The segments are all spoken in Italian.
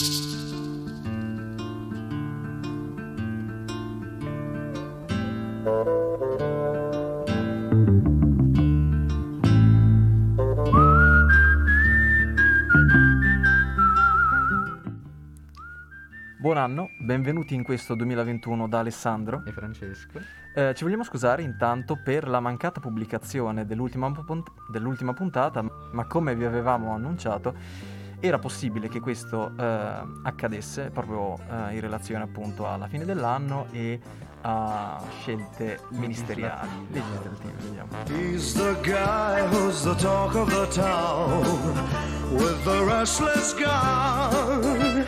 Buon anno, benvenuti in questo 2021 da Alessandro. e Francesco. Eh, ci vogliamo scusare intanto per la mancata pubblicazione dell'ultima, punt- dell'ultima puntata, ma come vi avevamo annunciato, era possibile che questo eh, accadesse proprio eh, in relazione appunto alla fine dell'anno e a scelte ministeriali. legislative. He's the guy who's the talk of the town with the restless gun.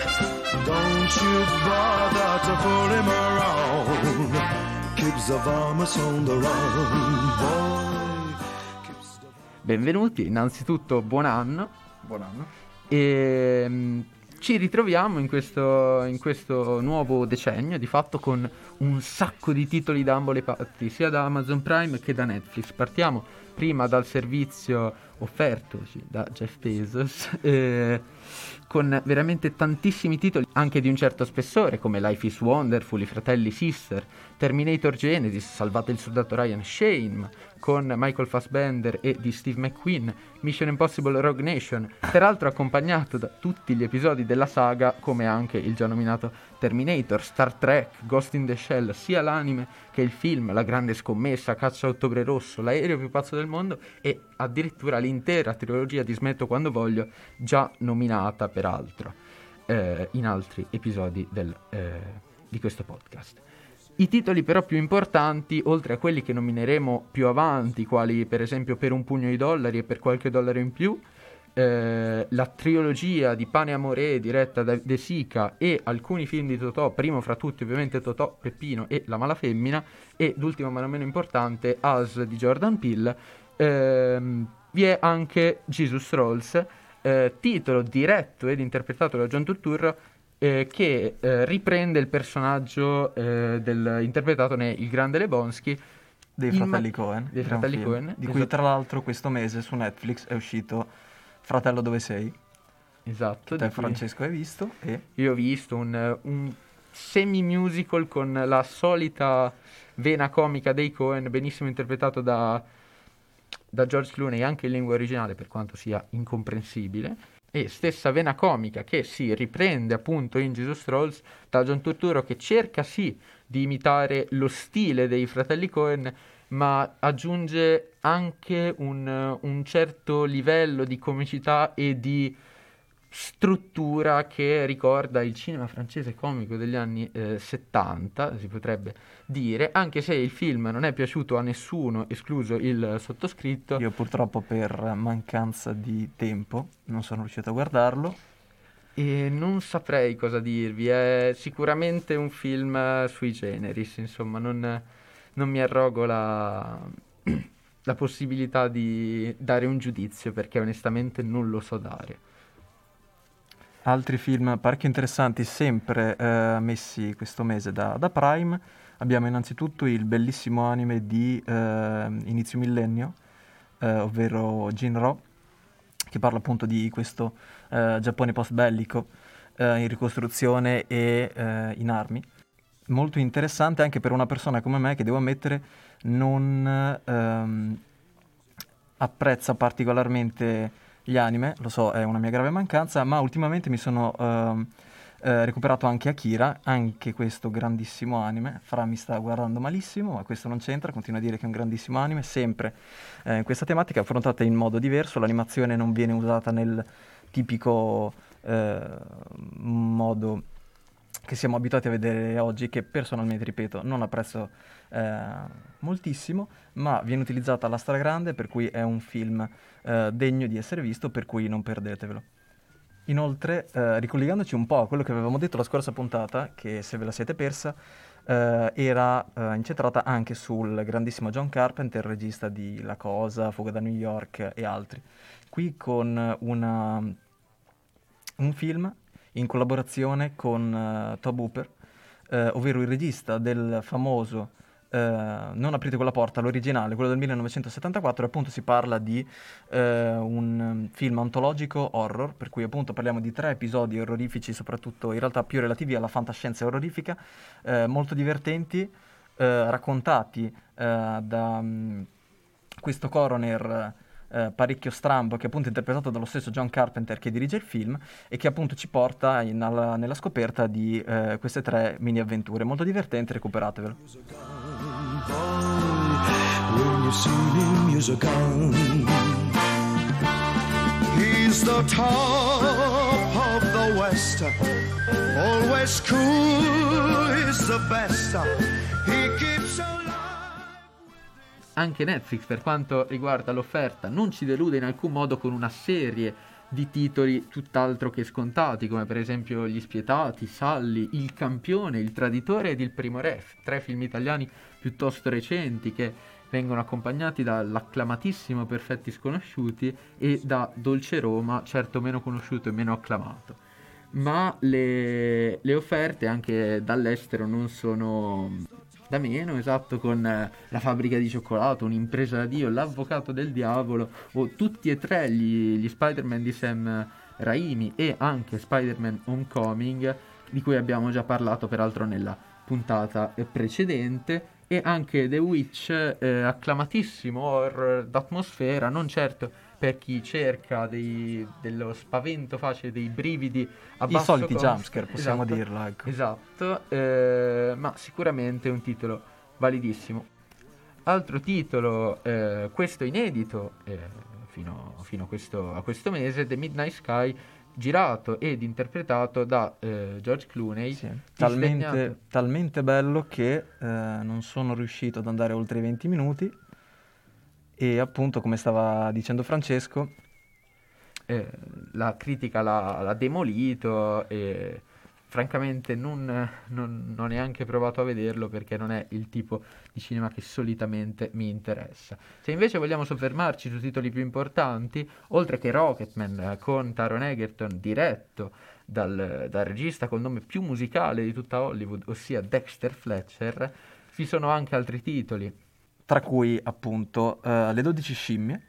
Don't you bother to pull him around. Keeps the varmints on the run, boy. Keeps the Benvenuti, innanzitutto buon anno. Buon anno. E mm, ci ritroviamo in questo, in questo nuovo decennio, di fatto con un sacco di titoli da ambo le parti, sia da Amazon Prime che da Netflix. Partiamo prima dal servizio offertoci da Jeff Bezos, eh, con veramente tantissimi titoli, anche di un certo spessore, come Life is Wonderful, I Fratelli Sister, Terminator Genesis, Salvate il soldato Ryan Shane, con Michael Fassbender e di Steve McQueen, Mission Impossible Rogue Nation, peraltro accompagnato da tutti gli episodi della saga, come anche il già nominato Terminator, Star Trek, Ghost in the Shell, sia l'anime che il film, La Grande Scommessa, Caccia a Ottobre Rosso, L'aereo più pazzo del mondo e addirittura l'intera trilogia di Smetto quando voglio, già nominata peraltro eh, in altri episodi del, eh, di questo podcast. I titoli però più importanti, oltre a quelli che nomineremo più avanti, quali per esempio Per un pugno di dollari e Per qualche dollaro in più, eh, la trilogia di Pane Amore diretta da De Sica e alcuni film di Totò, primo fra tutti ovviamente Totò, Peppino e La Mala Femmina, e l'ultimo ma non meno importante Us di Jordan Peele, ehm, vi è anche Jesus Rolls, eh, titolo diretto ed interpretato da John Turturro eh, che eh, riprende il personaggio eh, del, interpretato nei Il Grande Lebowski Dei fratelli ma- Cohen. dei fratelli film, Cohen, Di cui esatto. tra l'altro questo mese su Netflix è uscito Fratello dove sei? Esatto, Te cui Francesco hai visto? E io ho visto un, un semi-musical con la solita vena comica dei Cohen, benissimo interpretato da, da George Clooney anche in lingua originale, per quanto sia incomprensibile. E stessa vena comica che si riprende appunto in Jesus Rolls da John Turturro che cerca sì di imitare lo stile dei fratelli Cohen, ma aggiunge anche un, un certo livello di comicità e di struttura che ricorda il cinema francese comico degli anni eh, 70, si potrebbe dire, anche se il film non è piaciuto a nessuno, escluso il sottoscritto. io purtroppo per mancanza di tempo non sono riuscito a guardarlo. E non saprei cosa dirvi, è sicuramente un film sui generis, insomma, non, non mi arrogo la, la possibilità di dare un giudizio perché onestamente non lo so dare. Altri film parecchio interessanti sempre eh, messi questo mese da, da Prime. Abbiamo innanzitutto il bellissimo anime di eh, Inizio Millennio, eh, ovvero Jinro, che parla appunto di questo eh, Giappone post-bellico eh, in ricostruzione e eh, in armi. Molto interessante anche per una persona come me che devo ammettere non ehm, apprezza particolarmente gli anime, lo so, è una mia grave mancanza, ma ultimamente mi sono ehm, eh, recuperato anche Akira, anche questo grandissimo anime. Fra mi sta guardando malissimo, ma questo non c'entra, continua a dire che è un grandissimo anime, sempre eh, in questa tematica affrontata in modo diverso, l'animazione non viene usata nel tipico eh, modo che siamo abituati a vedere oggi, che personalmente, ripeto, non apprezzo eh, moltissimo, ma viene utilizzata alla stragrande, per cui è un film eh, degno di essere visto, per cui non perdetevelo. Inoltre, eh, ricollegandoci un po' a quello che avevamo detto la scorsa puntata, che se ve la siete persa, eh, era eh, incentrata anche sul grandissimo John Carpenter, regista di La Cosa, Fuga da New York e altri. Qui con una, un film in collaborazione con eh, Tob Hooper, eh, ovvero il regista del famoso eh, Non aprite quella porta, l'originale, quello del 1974, appunto si parla di eh, un film antologico horror, per cui appunto parliamo di tre episodi orrorifici, soprattutto in realtà più relativi alla fantascienza orrorifica, eh, molto divertenti, raccontati da mh, questo coroner parecchio strambo che è appunto interpretato dallo stesso John Carpenter che dirige il film e che appunto ci porta in- alla- nella scoperta di eh, queste tre mini avventure. Molto divertente, recuperatevelo. When you see a gun. He's the top of the West. Always cool, he's the best. He keeps alive. Anche Netflix, per quanto riguarda l'offerta, non ci delude in alcun modo con una serie di titoli tutt'altro che scontati, come per esempio Gli Spietati, Salli, Il Campione, Il Traditore ed Il Primo Re, tre film italiani piuttosto recenti che vengono accompagnati dall'acclamatissimo Perfetti Sconosciuti e da Dolce Roma, certo meno conosciuto e meno acclamato. Ma le, le offerte anche dall'estero non sono da meno, esatto, con eh, la fabbrica di cioccolato, un'impresa da Dio, l'avvocato del diavolo, o tutti e tre gli, gli Spider-Man di Sam Raimi e anche Spider-Man Homecoming, di cui abbiamo già parlato peraltro nella puntata precedente, e anche The Witch, eh, acclamatissimo horror d'atmosfera, non certo per chi cerca dei- dello spavento facile, dei brividi a I soliti costo. jumpscare, possiamo Esatto. dirlo, ecco. Esatto, eh, ma sicuramente un titolo validissimo. Altro titolo, eh, questo inedito, eh, fino, fino a, questo, a questo mese, The Midnight Sky, girato ed interpretato da eh, George Clooney. Sì, talmente, talmente bello che eh, non sono riuscito ad andare oltre i 20 minuti e appunto come stava dicendo Francesco eh, la critica l'ha, l'ha demolito e francamente non, non- non ho neanche provato a vederlo perché non è il tipo di cinema che solitamente mi interessa. Se invece vogliamo soffermarci sui titoli più importanti, oltre che Rocketman eh, con Taron Egerton diretto dal, dal regista col nome più musicale di tutta Hollywood, ossia Dexter Fletcher, ci sono anche altri titoli. Tra cui appunto eh, Le 12 scimmie,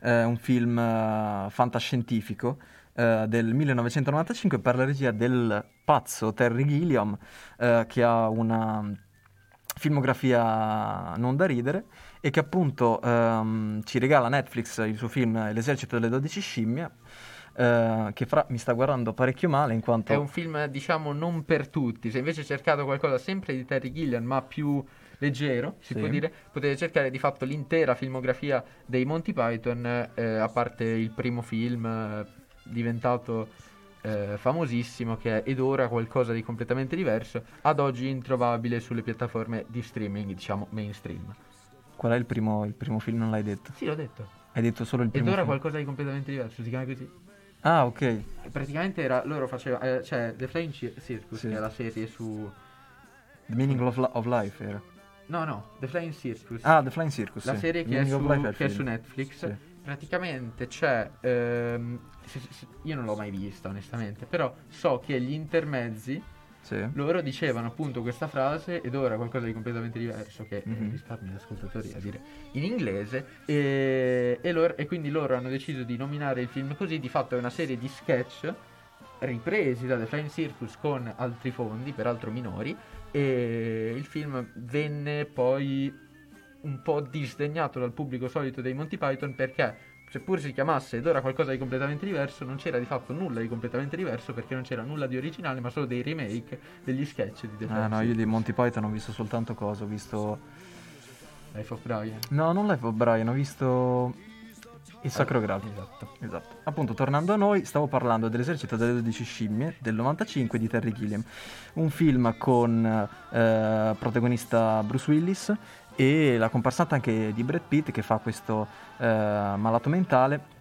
eh, un film eh, fantascientifico del 1995 per la regia del pazzo Terry Gilliam, che ha una filmografia non da ridere e che appunto ehm, ci regala Netflix il suo film L'esercito delle 12 scimmie, eh, che fra mi sta guardando parecchio male in quanto... È un film, diciamo, non per tutti. Se invece cercate qualcosa sempre di Terry Gilliam, ma più leggero, si Sì. può dire, potete cercare di fatto l'intera filmografia dei Monty Python, eh, a parte il primo film eh, diventato eh, famosissimo, che è Ed ora qualcosa di completamente diverso, ad oggi introvabile sulle piattaforme di streaming, diciamo, mainstream. Qual è il primo, il primo film? Non l'hai detto. Sì, l'ho detto. Hai detto solo il Ed primo ora film. qualcosa di completamente diverso, si chiama così. Ah, ok. Praticamente era, loro facevano, eh, cioè, The Flying Cir- Circus, Sì. che è la serie su... The Meaning of, of Life era. No, no, The Flying Circus. Ah, The Flying Circus. la sì. serie che è, su, che è su Netflix. Sì. Praticamente c'è. ehm, se- se- io non l'ho mai vista, onestamente. Però so che gli intermezzi Sì. loro dicevano appunto questa frase ed ora qualcosa di completamente diverso che Mhm. eh, risparmio gli ascoltatori a dire in inglese e, e loro- e quindi loro hanno deciso di nominare il film così di fatto è una serie di sketch ripresi da The Flying Circus con altri fondi peraltro minori e il film venne poi un po' disdegnato dal pubblico solito dei Monty Python perché seppur si chiamasse ed ora qualcosa di completamente diverso, non c'era di fatto nulla di completamente diverso perché non c'era nulla di originale, ma solo dei remake degli sketch di The Ah no, io di Monty Python ho visto soltanto cosa, ho visto... Life of Brian. No, non Life of Brian, ho visto Il Sacro Graal. Esatto. Esatto. Appunto, tornando a noi, stavo parlando dell'esercito delle 12 scimmie del 95 di Terry Gilliam, un film con eh, protagonista Bruce Willis e la comparsata anche di Brad Pitt che fa questo eh, malato mentale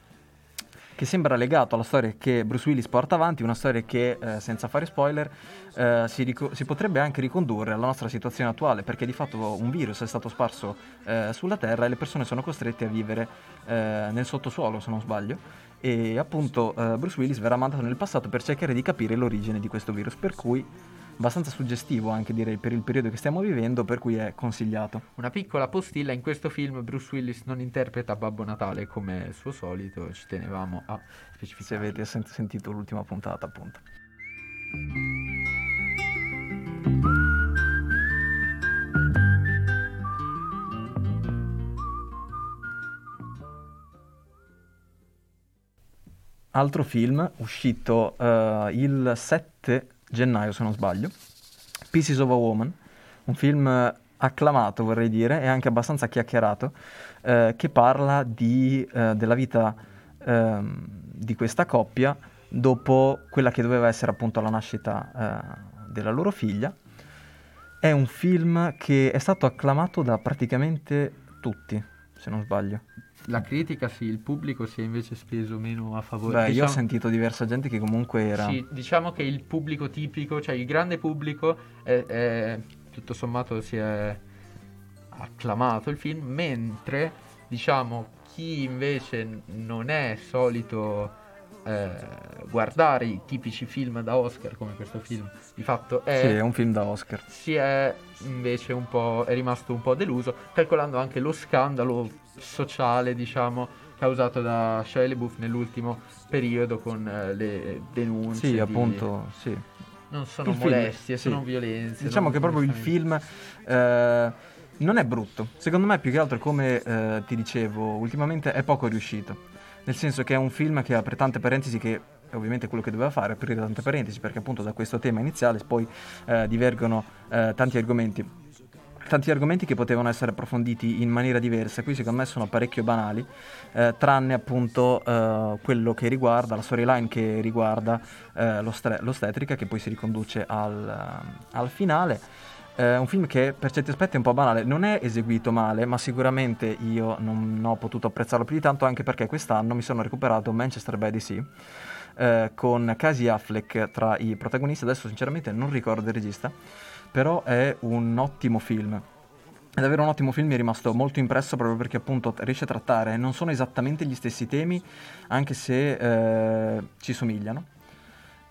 che sembra legato alla storia che Bruce Willis porta avanti, una storia che, eh, senza fare spoiler, eh, si, rico- si potrebbe anche ricondurre alla nostra situazione attuale, perché di fatto un virus è stato sparso eh, sulla Terra e le persone sono costrette a vivere eh, nel sottosuolo, se non sbaglio, e appunto eh, Bruce Willis verrà mandato nel passato per cercare di capire l'origine di questo virus, per cui abbastanza suggestivo anche direi per il periodo che stiamo vivendo, per cui è consigliato. Una piccola postilla, in questo film Bruce Willis non interpreta Babbo Natale come suo solito, ci tenevamo a specificare. Se avete sen- sentito l'ultima puntata appunto. Altro film uscito uh, il 7 gennaio, se non sbaglio, Pieces of a Woman, un film acclamato vorrei dire e anche abbastanza chiacchierato, uh, che parla di, uh, della vita ehm, di questa coppia dopo quella che doveva essere appunto la nascita della loro figlia. È un film che è stato acclamato da praticamente tutti, se non sbaglio. La critica sì, il pubblico si è invece speso meno a favore. Beh, diciamo, io ho sentito diversa gente che comunque era... Sì, diciamo che il pubblico tipico, cioè il grande pubblico, è, è, tutto sommato si è acclamato il film, mentre diciamo chi invece non è solito eh, guardare i tipici film da Oscar come questo film di fatto è, sì, è un film da Oscar si è invece un po' è rimasto un po' deluso calcolando anche lo scandalo sociale diciamo causato da Shia LaBeouf nell'ultimo periodo con eh, le denunce sì di... appunto sì non sono Il molestie, film, sono sì. violenze. diciamo che proprio il film eh, non è brutto secondo me più che altro come eh, ti dicevo ultimamente è poco riuscito nel senso che è un film che apre tante parentesi che è ovviamente quello che doveva fare, aprire tante parentesi, perché appunto da questo tema iniziale poi eh, divergono eh, tanti argomenti. Tanti argomenti che potevano essere approfonditi in maniera diversa, qui secondo me sono parecchio banali, eh, tranne appunto eh, quello che riguarda, la storyline che riguarda eh, l'ostre- l'ostetrica, che poi si riconduce al, al finale. Eh, un film che per certi aspetti è un po' banale, non è eseguito male, ma sicuramente io non ho potuto apprezzarlo più di tanto anche perché quest'anno mi sono recuperato Manchester by the Sea eh, con Casey Affleck tra i protagonisti, adesso sinceramente non ricordo il regista, però è un ottimo film. È davvero un ottimo film, mi è rimasto molto impresso proprio perché appunto riesce a trattare, non sono esattamente gli stessi temi, anche se eh, ci somigliano.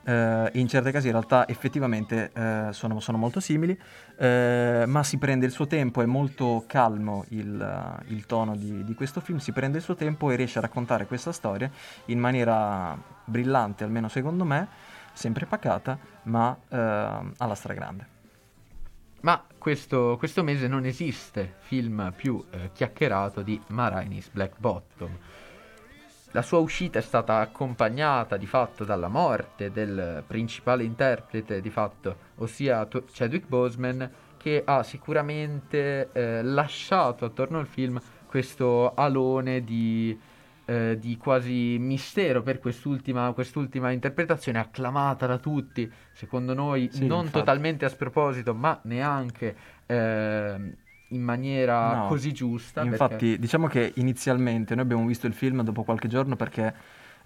Eh, in certi casi in realtà effettivamente eh, sono, sono molto simili, eh, ma si prende il suo tempo, è molto calmo il, eh, il tono di, di questo film, si prende il suo tempo e riesce a raccontare questa storia in maniera brillante, almeno secondo me, sempre pacata, ma eh, alla stragrande. Ma questo, questo mese non esiste film più eh, chiacchierato di Marainis Black Bottom. La sua uscita è stata accompagnata di fatto dalla morte del principale interprete di fatto, ossia Chadwick Boseman, che ha sicuramente eh, lasciato attorno al film questo alone di, eh, di quasi mistero per quest'ultima, quest'ultima interpretazione acclamata da tutti, secondo noi Sì, non infatti. totalmente a sproposito, ma neanche ehm, in maniera No, così giusta. Infatti, perché- diciamo che inizialmente noi abbiamo visto il film dopo qualche giorno perché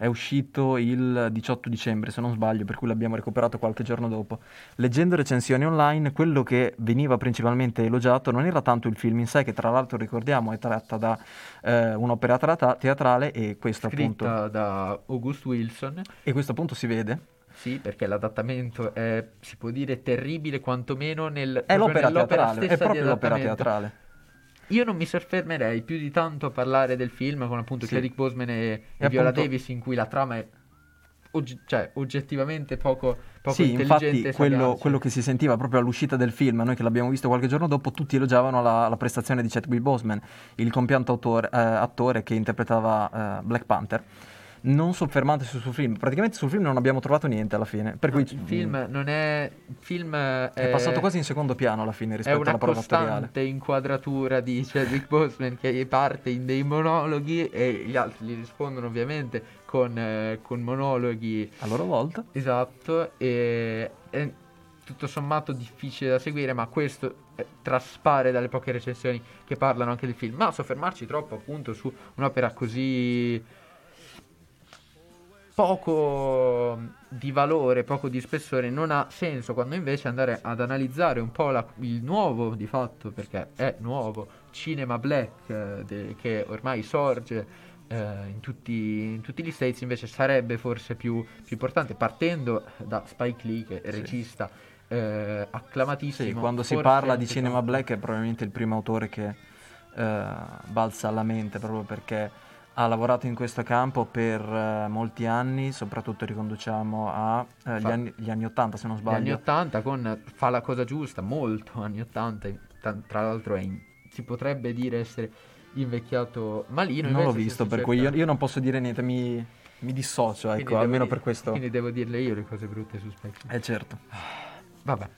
è uscito il 18 dicembre, se non sbaglio, per cui l'abbiamo recuperato qualche giorno dopo. Leggendo recensioni online, quello che veniva principalmente elogiato non era tanto il film in sé, che tra l'altro ricordiamo è tratta da eh, un'opera teatra- teatrale e questo, appunto, scritta da August Wilson. e questo appunto si vede. Sì, perché l'adattamento è, si può dire, terribile, quantomeno nel, È l'opera teatrale, è proprio l'opera teatrale. Io non mi soffermerei più di tanto a parlare del film con appunto Sì. Chadwick Boseman e, e E Viola appunto- Davis, in cui la trama è oggi- cioè, oggettivamente poco, poco Sì, intelligente infatti quello, quello che si sentiva proprio all'uscita del film, noi che l'abbiamo visto qualche giorno dopo, tutti elogiavano la, la prestazione di Chadwick Boseman, il compianto autore- eh, attore che interpretava eh, Black Panther. Non soffermandosi sul film, praticamente sul film non abbiamo trovato niente alla fine, per No, cui il film non è... Il film è, è passato quasi in secondo piano alla fine È rispetto una alla prova attoriale. costante inquadratura di Chadwick Boseman che parte in dei monologhi e gli altri gli rispondono ovviamente con, eh, con monologhi A loro volta. Esatto, e è tutto sommato difficile da seguire, ma questo eh, traspare dalle poche recensioni che parlano anche del film. Ma soffermarci troppo appunto su un'opera così poco di valore, poco di spessore, non ha senso quando invece andare ad analizzare un po' la- il nuovo di fatto, perché è nuovo, cinema black eh, de- che ormai sorge eh, in, tutti, in tutti gli States invece sarebbe forse più, più importante, partendo da Spike Lee che è Sì. regista eh, Sì, acclamatissimo. quando si parla di cinema black è probabilmente il primo autore che eh, balza alla mente proprio perché ha lavorato in questo campo per eh, molti anni, soprattutto riconduciamo a eh, gli, anni, gli anni 80 se non Negli anni sbaglio. 80 con Fa la cosa giusta, molto anni 80, tra, l'altro è in- si potrebbe dire essere invecchiato malino. non l'ho visto, per cui io, io non posso dire niente, mi, mi dissocio, quindi ecco, almeno di- per questo. Quindi devo dirle io le cose brutte su Spike. Eh certo. Vabbè.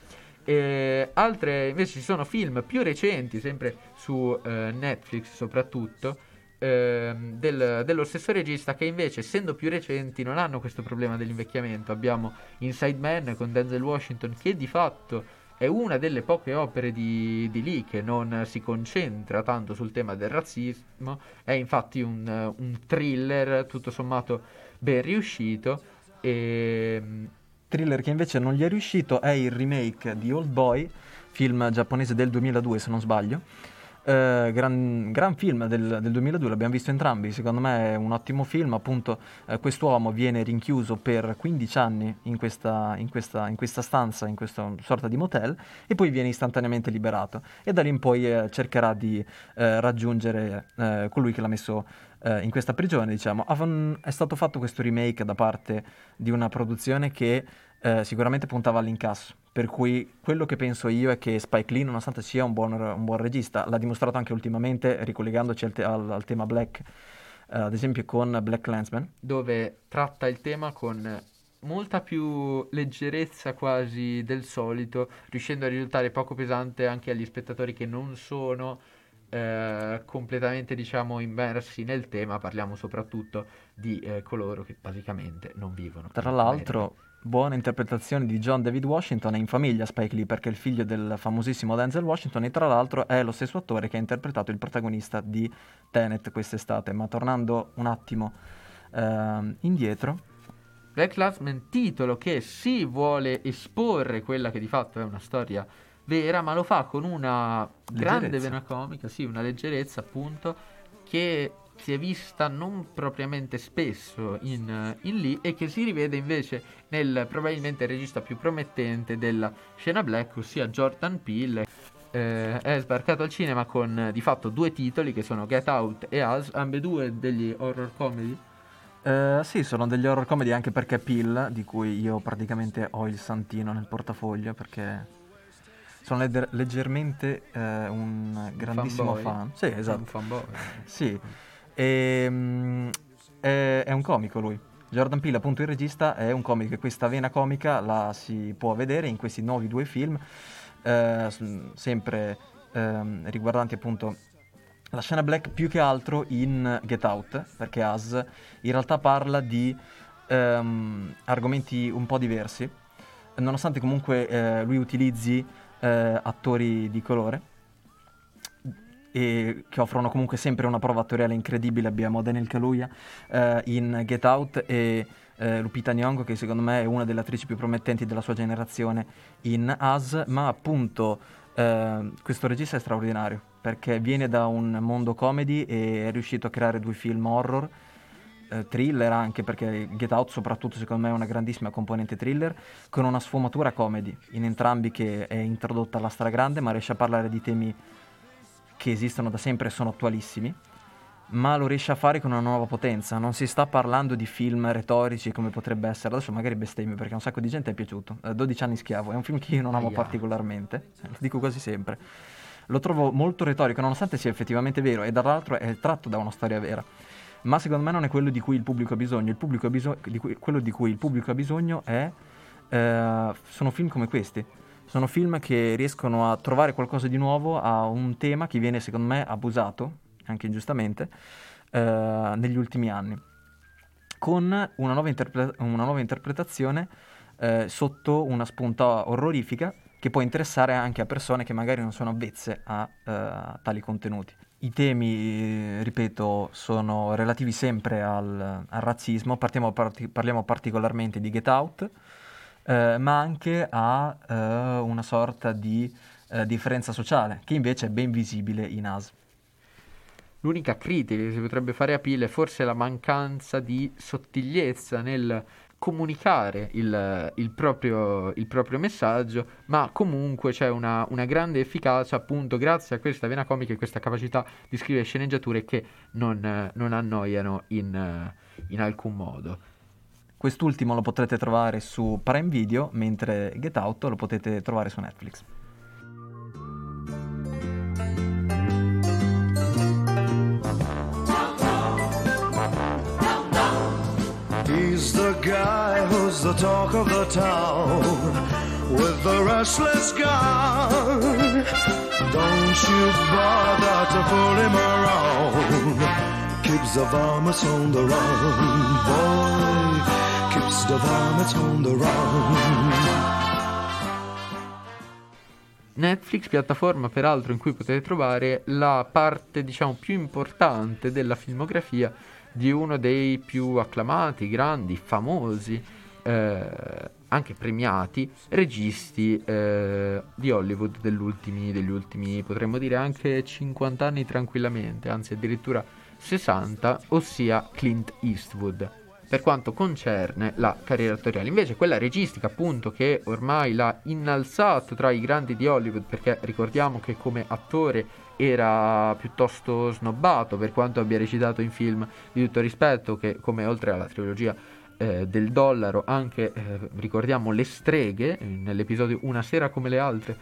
E altre invece ci sono film più recenti, sempre su eh, Netflix soprattutto, ehm, del- dello stesso regista che invece essendo più recenti non hanno questo problema dell'invecchiamento. Abbiamo Inside Man con Denzel Washington che di fatto è una delle poche opere di, di Lee che non si concentra tanto sul tema del razzismo, è infatti un, un thriller tutto sommato ben riuscito e Thriller che invece non gli è riuscito è il remake di Old Boy, film giapponese del 2002 se non sbaglio. Eh, gran, gran film del, del 2002, l'abbiamo visto entrambi, secondo me è un ottimo film, appunto eh, quest'uomo viene rinchiuso per 15 anni in questa, in questa- in questa stanza, in questa sorta di motel e poi viene istantaneamente liberato e da lì in poi eh, cercherà di eh, raggiungere eh, colui che l'ha messo eh, in questa prigione, diciamo. È stato fatto questo remake da parte di una produzione che eh, sicuramente puntava all'incasso. Per cui quello che penso io è che Spike Lee, nonostante sia un buon, un buon regista, l'ha dimostrato anche ultimamente, ricollegandoci al, te- al- al tema Black, eh, ad esempio con Black Clansman. dove tratta il tema con molta più leggerezza quasi del solito, riuscendo a risultare poco pesante anche agli spettatori che non sono eh, completamente, diciamo, immersi nel tema. Parliamo soprattutto di eh, coloro che basicamente non vivono. Tra l'altro, buona interpretazione di John David Washington è in famiglia Spike Lee perché è il figlio del famosissimo Denzel Washington e tra l'altro è lo stesso attore che ha interpretato il protagonista di Tenet quest'estate. Ma tornando un attimo ehm, indietro, Black Clansman, titolo che si vuole esporre quella che di fatto è una storia vera, ma lo fa con una grande Leggerezza. vena comica, sì, una leggerezza appunto, che si è vista non propriamente spesso in, in Lee e che si rivede invece nel probabilmente regista più promettente della scena black, ossia Jordan Peele. Eh, è sbarcato al cinema con di fatto due titoli che sono Get Out e Us, ambedue degli horror comedy. Eh, sì, sono degli horror comedy anche perché Pill, di cui io praticamente ho il santino nel portafoglio perché sono legger- leggermente eh, un grandissimo fanboy. fan. Sì, Un esatto. fanboy. Sì, e, mm, è, è un comico lui. Jordan Peele, appunto il regista, è un comico. E questa vena comica la si può vedere in questi nuovi due film, eh, sempre ehm, riguardanti appunto la scena black più che altro in Get Out, perché As in realtà parla di ehm, argomenti un po' diversi, nonostante comunque eh, lui utilizzi eh, attori di colore e che offrono comunque sempre una prova attoriale incredibile. Abbiamo Daniel Kaluuya eh, in Get Out e eh, Lupita Nyong'o che secondo me è una delle attrici più promettenti della sua generazione in Us, ma appunto eh, questo regista è straordinario perché viene da un mondo comedy e è riuscito a creare due film horror eh, thriller anche perché Get Out soprattutto secondo me è una grandissima componente thriller con una sfumatura comedy in entrambi che è introdotta alla stragrande ma riesce a parlare di temi che esistono da sempre e sono attualissimi ma lo riesce a fare con una nuova potenza non si sta parlando di film retorici come potrebbe essere adesso magari bestemmio perché a un sacco di gente è piaciuto Eh, 12 anni schiavo è un film che io non amo Aia. particolarmente lo dico quasi sempre lo trovo molto retorico nonostante sia effettivamente vero e dall'altro è tratto da una storia vera ma secondo me non è quello di cui il pubblico ha bisogno. Il pubblico ha biso- di cui- quello di cui il pubblico ha bisogno è, eh, sono film come questi. Sono film che riescono a trovare qualcosa di nuovo a un tema che viene secondo me abusato, anche ingiustamente, eh, negli ultimi anni. Con una nuova, interpre- una nuova interpretazione eh, sotto una spunta orrorifica che può interessare anche a persone che magari non sono avvezze a eh, tali contenuti. I temi, ripeto, sono relativi sempre al, al razzismo, Partiamo parti- parliamo particolarmente di Get Out, eh, ma anche a eh, una sorta di eh, differenza sociale, che invece è ben visibile in As. L'unica critica che si potrebbe fare a Peel è forse la mancanza di sottigliezza nel comunicare il, il, proprio, il, proprio, messaggio, ma comunque c'è una, una, grande efficacia appunto grazie a questa vena comica e questa capacità di scrivere sceneggiature che non, non annoiano in, in alcun modo. Quest'ultimo lo potrete trovare su Prime Video, mentre Get Out lo potete trovare su Netflix. He's the guy who's the talk of the town with the restless gun. Don't you bother to pull him around. Keeps the varmints on the run, boy. Keeps the varmints on the run. Netflix, piattaforma peraltro in cui potete trovare la parte diciamo più importante della filmografia di uno dei più acclamati, grandi, famosi, eh, anche premiati registi eh, di Hollywood ultimi, degli ultimi, potremmo dire anche 50 anni tranquillamente, anzi addirittura 60, ossia Clint Eastwood. Per quanto concerne la carriera attoriale, invece quella registica, appunto, che ormai l'ha innalzato tra i grandi di Hollywood, perché ricordiamo che come attore era piuttosto snobbato per quanto abbia recitato in film di tutto rispetto che come oltre alla trilogia eh, del dollaro anche eh, ricordiamo le streghe nell'episodio Una sera come le altre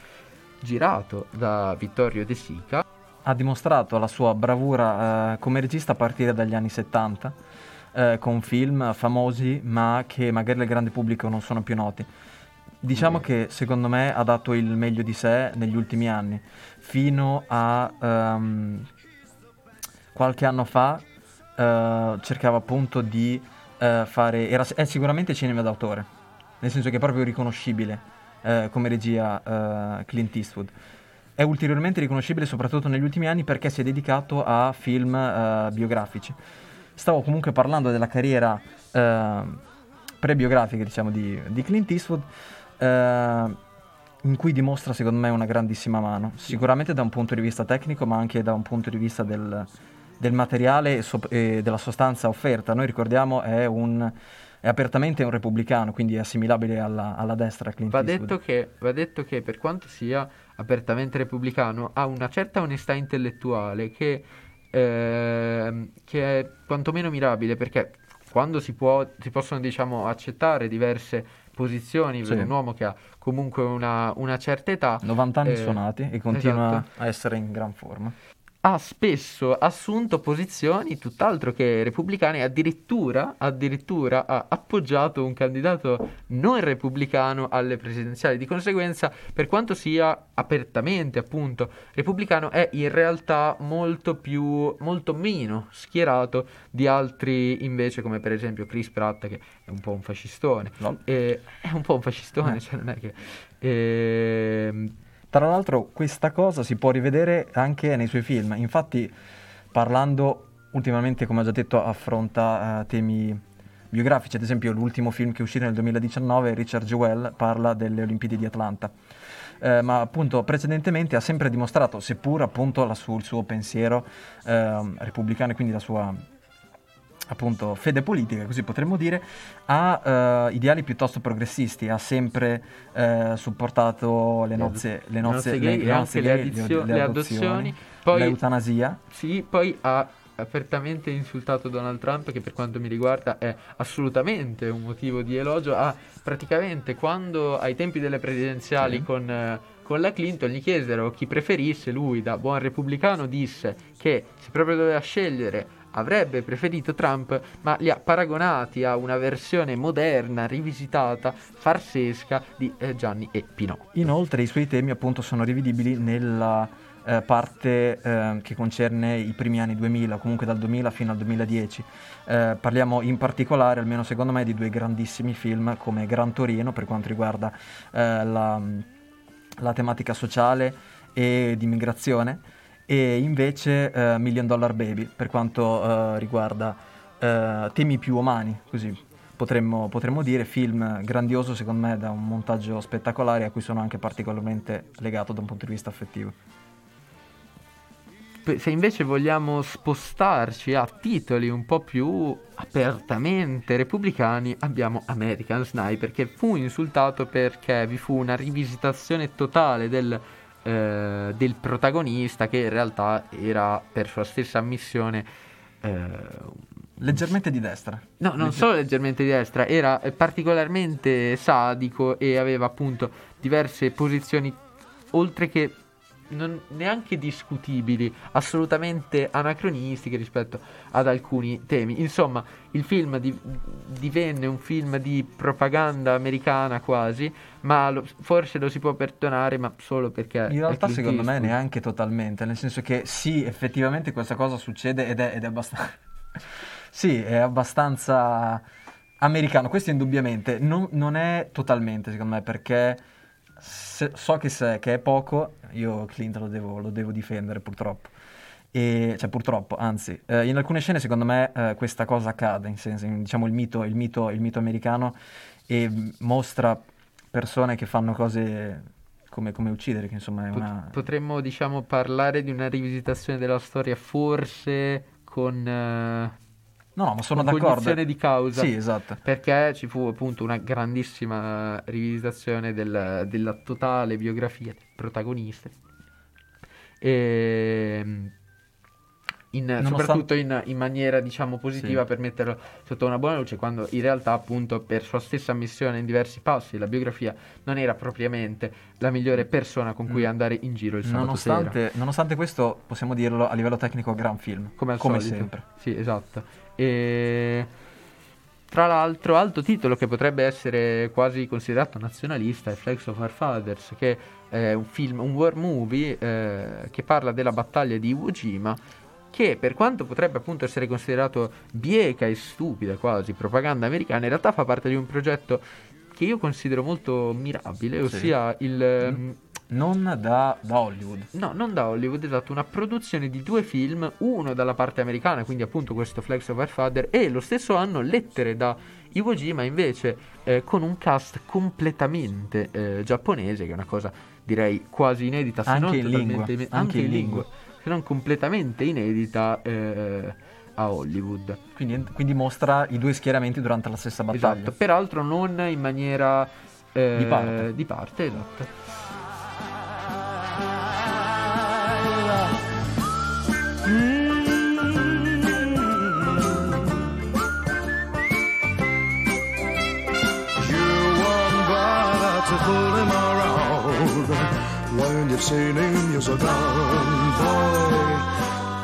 girato da Vittorio De Sica. Ha dimostrato la sua bravura eh, come regista a partire dagli anni 70 eh, con film famosi ma che magari al grande pubblico non sono più noti Diciamo mm. che secondo me ha dato il meglio di sé negli ultimi anni, fino a um, qualche anno fa uh, cercava appunto di uh, fare, era, è sicuramente cinema d'autore, nel senso che è proprio riconoscibile uh, come regia Clint Eastwood. È ulteriormente riconoscibile soprattutto negli ultimi anni perché si è dedicato a film biografici. Stavo comunque parlando della carriera pre-biografica diciamo di, di Clint Eastwood eh, in cui dimostra secondo me una grandissima mano, sicuramente da un punto di vista tecnico ma anche da un punto di vista del, del materiale e, so- e, della sostanza offerta. Noi ricordiamo è, un, è apertamente un repubblicano, quindi è assimilabile alla, alla destra. Clint va, detto che, va detto che per quanto sia apertamente repubblicano ha una certa onestà intellettuale che, eh, che è quantomeno mirabile perché quando si, può, si possono diciamo, accettare diverse posizioni sì. per un uomo che ha comunque una, una certa età. 90 anni eh, suonati e continua esatto. a essere in gran forma ha spesso assunto posizioni tutt'altro che repubblicane, addirittura, addirittura ha appoggiato un candidato non repubblicano alle presidenziali. Di conseguenza, per quanto sia apertamente appunto repubblicano, è in realtà molto più, molto meno schierato di altri invece, come per esempio Chris Pratt, che è un po' un fascistone. No. E, è un po' un fascistone, eh. cioè non è che... Eh, tra l'altro questa cosa si può rivedere anche nei suoi film, infatti parlando ultimamente, come ho già detto, affronta uh, temi biografici, ad esempio l'ultimo film che uscito nel 2019, Richard Jewell, parla delle Olimpiadi di Atlanta. Eh, ma appunto precedentemente ha sempre dimostrato, seppur appunto su, il suo pensiero eh, repubblicano e quindi la sua appunto fede politica, così potremmo dire, ha uh, ideali piuttosto progressisti, ha sempre uh, supportato le nozze, le nozze, gay, le, le, nozze le, adizio- le, adozioni, poi, l'eutanasia. Sì, poi ha apertamente insultato Donald Trump, che per quanto mi riguarda è assolutamente un motivo di elogio. Ha praticamente quando ai tempi delle presidenziali sì. con, eh, con la Clinton gli chiesero chi preferisse, lui da buon repubblicano disse che se proprio doveva scegliere avrebbe preferito Trump, ma li ha paragonati a una versione moderna, rivisitata, farsesca di eh, Gianni e Pinò. Inoltre i suoi temi appunto sono rivedibili nella eh, parte eh, che concerne i primi anni 2000, comunque dal 2000 fino al 2010. Eh, parliamo in particolare, almeno secondo me, di due grandissimi film come Gran Torino per quanto riguarda eh, la, la tematica sociale e di immigrazione e invece uh, Million Dollar Baby per quanto uh, riguarda uh, temi più umani, così potremmo, potremmo, dire, film grandioso secondo me da un montaggio spettacolare a cui sono anche particolarmente legato da un punto di vista affettivo. Se invece vogliamo spostarci a titoli un po' più apertamente repubblicani, abbiamo American Sniper, che fu insultato perché vi fu una rivisitazione totale del, eh, del protagonista, che in realtà era per sua stessa ammissione. eh, Leggermente di destra. No, non Legger- solo leggermente di destra, era particolarmente sadico e aveva appunto diverse posizioni, oltre che non neanche discutibili, assolutamente anacronistiche rispetto ad alcuni temi. Insomma, il film di- divenne un film di propaganda americana quasi, ma lo- forse lo si può perdonare, ma solo perché... In realtà secondo me neanche totalmente, nel senso che sì, effettivamente questa cosa succede ed è, ed è abbastanza... sì, è abbastanza americano, questo indubbiamente, non, non è totalmente secondo me perché se- so che, se- che è poco, io Clint lo devo, lo devo difendere purtroppo. E, cioè purtroppo, anzi, eh, in alcune scene secondo me eh, questa cosa accade, in senso, in- diciamo il mito, il mito, il mito americano e mostra persone che fanno cose come, come uccidere, che insomma è una... Potremmo, diciamo, parlare di una rivisitazione della storia, forse con... eh, No, no, ma sono con d'accordo. di causa. Sì, esatto. Perché ci fu appunto una grandissima rivisitazione del- della totale biografia del protagonista. E, in- Nonostante- soprattutto in, in maniera diciamo positiva Sì. per metterlo sotto una buona luce quando in realtà appunto per sua stessa missione in diversi passi la biografia non era propriamente la migliore persona con cui Mm. andare in giro il sabato Nonostante, nonostante questo, possiamo dirlo a livello tecnico, gran film. come al solito. sempre. Sì, esatto. E tra l'altro, alto titolo che potrebbe essere quasi considerato nazionalista è Flags of Our Fathers, che è un film, un war movie eh, che parla della battaglia di Iwo Jima, che per quanto potrebbe appunto essere considerato bieca e stupida quasi propaganda americana, in realtà fa parte di un progetto che io considero molto mirabile, ossia il... Mm. Non da, da Hollywood. No, non da Hollywood, esatto, una produzione di due film, uno dalla parte americana, quindi appunto questo Flags of Our Father, e lo stesso anno Lettere da Iwo Jima invece eh, con un cast completamente eh, giapponese, che è una cosa direi quasi inedita, se Anche non in lingua, anche anche in lingua. lingua, se non completamente inedita eh, a Hollywood. Quindi, quindi mostra i due schieramenti durante la stessa battaglia. Esatto, peraltro non in maniera eh, Di parte. di parte, esatto. You him seen him, you're so gone, boy.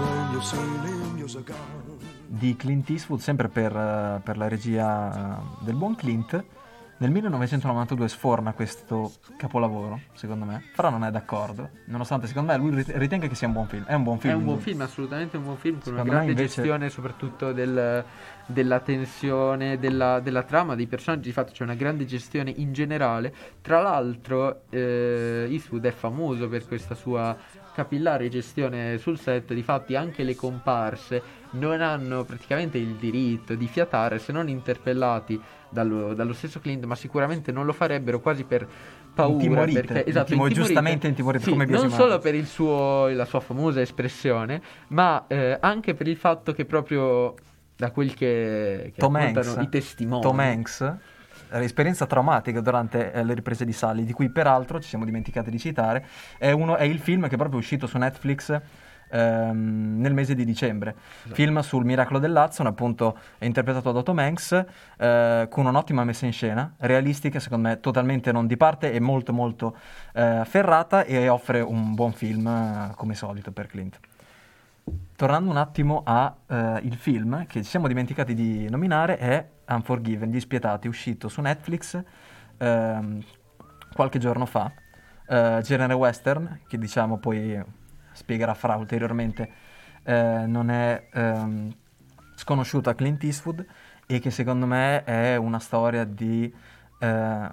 When you've seen him, you're so gone. Di Clint Eastwood, sempre per, eh, per la regia eh, del buon Clint, nel 1992 sforna questo capolavoro, secondo me. Fra non è d'accordo, nonostante secondo me lui rit- ritenga che sia un buon film. È un buon film. È un buon film, assolutamente un buon film, con Secondo una grande invece- gestione soprattutto del- della tensione, della, della trama, dei personaggi, di fatto c'è una grande gestione in generale. Tra l'altro eh, Eastwood è famoso per questa sua capillare gestione sul set, difatti anche le comparse non hanno praticamente il diritto di fiatare se non interpellati dallo, dallo stesso Clint, ma sicuramente non lo farebbero quasi per paura. Intimorite, perché, esatto, intimo- intimorite. giustamente intimorite, Sì, come non biasimato. solo per il suo, la sua famosa espressione, ma eh, anche per il fatto che proprio da quel che, che Tom Hanks, i testimoni. Tom Hanks, esperienza traumatica durante eh, le riprese di Sally, di cui peraltro ci siamo dimenticati di citare, è, uno- è il film che è proprio uscito su Netflix ehm, nel mese di dicembre. Esatto. Film sul miracolo dell'Hudson, appunto è interpretato da Tom Hanks, eh, con un'ottima messa in scena, realistica, secondo me totalmente non di parte e molto molto eh, ferrata e offre un buon film eh, come solito per Clint. Tornando un attimo al film che ci siamo dimenticati di nominare è Unforgiven, Gli Spietati, uscito su Netflix ehm, qualche giorno fa. Eh, genere western, che diciamo poi spiegherà Fra ulteriormente, eh, non è ehm, sconosciuto a Clint Eastwood e che secondo me è una storia di eh,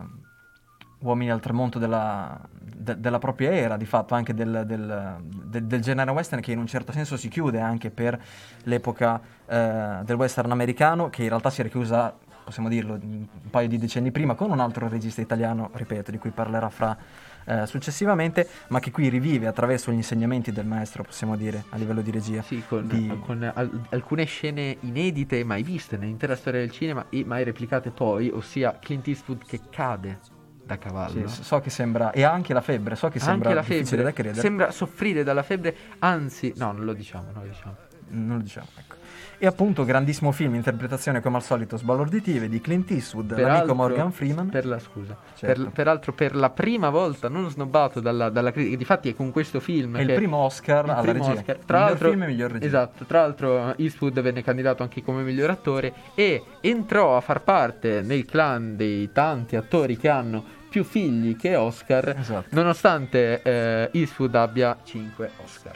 uomini al tramonto della, de- della propria era, di fatto anche del, del- del- del genere western che in un certo senso si chiude anche per l'epoca eh, del western americano che in realtà si era chiusa possiamo dirlo, un paio di decenni prima, con un altro regista italiano, ripeto, di cui parlerà fra eh, successivamente, ma che qui rivive attraverso gli insegnamenti del maestro, possiamo dire, a livello di regia. Sì, con, di- con al- alcune scene inedite mai viste nell'intera storia del cinema e mai replicate poi, ossia Clint Eastwood che cade da cavallo. Sì, so che sembra, e anche la febbre, so che sembra Anche la difficile febbre da credere. sembra soffrire dalla febbre, anzi, no, non lo diciamo, non lo diciamo. Non lo diciamo, ecco. E appunto, grandissimo film, interpretazione come al solito sbalorditive di Clint Eastwood, l'amico Morgan Freeman. Per la scusa, Certo. per- peraltro per la prima volta non snobbato dalla, dalla critica, difatti è con questo film È il primo Oscar il alla primo regia. Oscar. Tra l'altro, film e miglior regia. Esatto, tra l'altro Eastwood venne candidato anche come miglior attore e entrò a far parte nel clan dei tanti attori che hanno più figli che Oscar, Esatto. nonostante eh, Eastwood abbia 5 Oscar.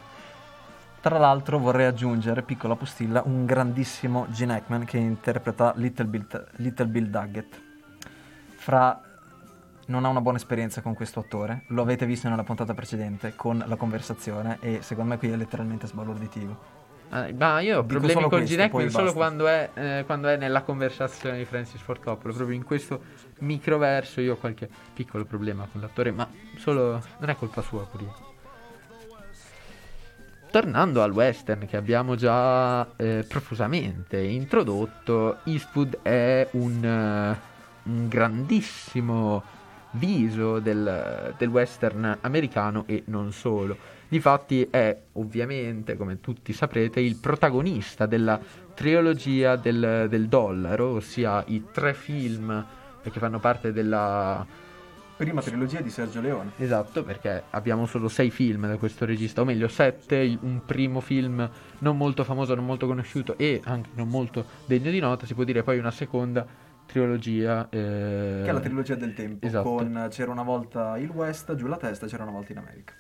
Tra l'altro vorrei aggiungere, piccola postilla, un grandissimo Gene Hackman che interpreta Little Bill, Little Bill Duggett. Fra non ha una buona esperienza con questo attore, lo avete visto nella puntata precedente con la conversazione e secondo me qui è letteralmente sbalorditivo. Ah, ma io ho Dico problemi con questo, Gene Hackman poi solo quando è, eh, quando è nella conversazione di Francis Ford Coppola. Proprio in questo microverso io ho qualche piccolo problema con l'attore, ma solo non è colpa sua pure io. Tornando al western che abbiamo già eh, profusamente introdotto, Eastwood è un, eh, un grandissimo viso del, del western americano e non solo. Difatti è ovviamente, come tutti saprete, il protagonista della trilogia del, del dollaro, ossia i tre film che fanno parte della, Prima trilogia di Sergio Leone. Esatto, perché abbiamo solo sei film da questo regista, o meglio sette, un primo film non molto famoso, non molto conosciuto e anche non molto degno di nota, si può dire poi una seconda trilogia. eh, Che è la trilogia del tempo, Esatto. con C'era una volta il West, giù la testa, c'era una volta in America.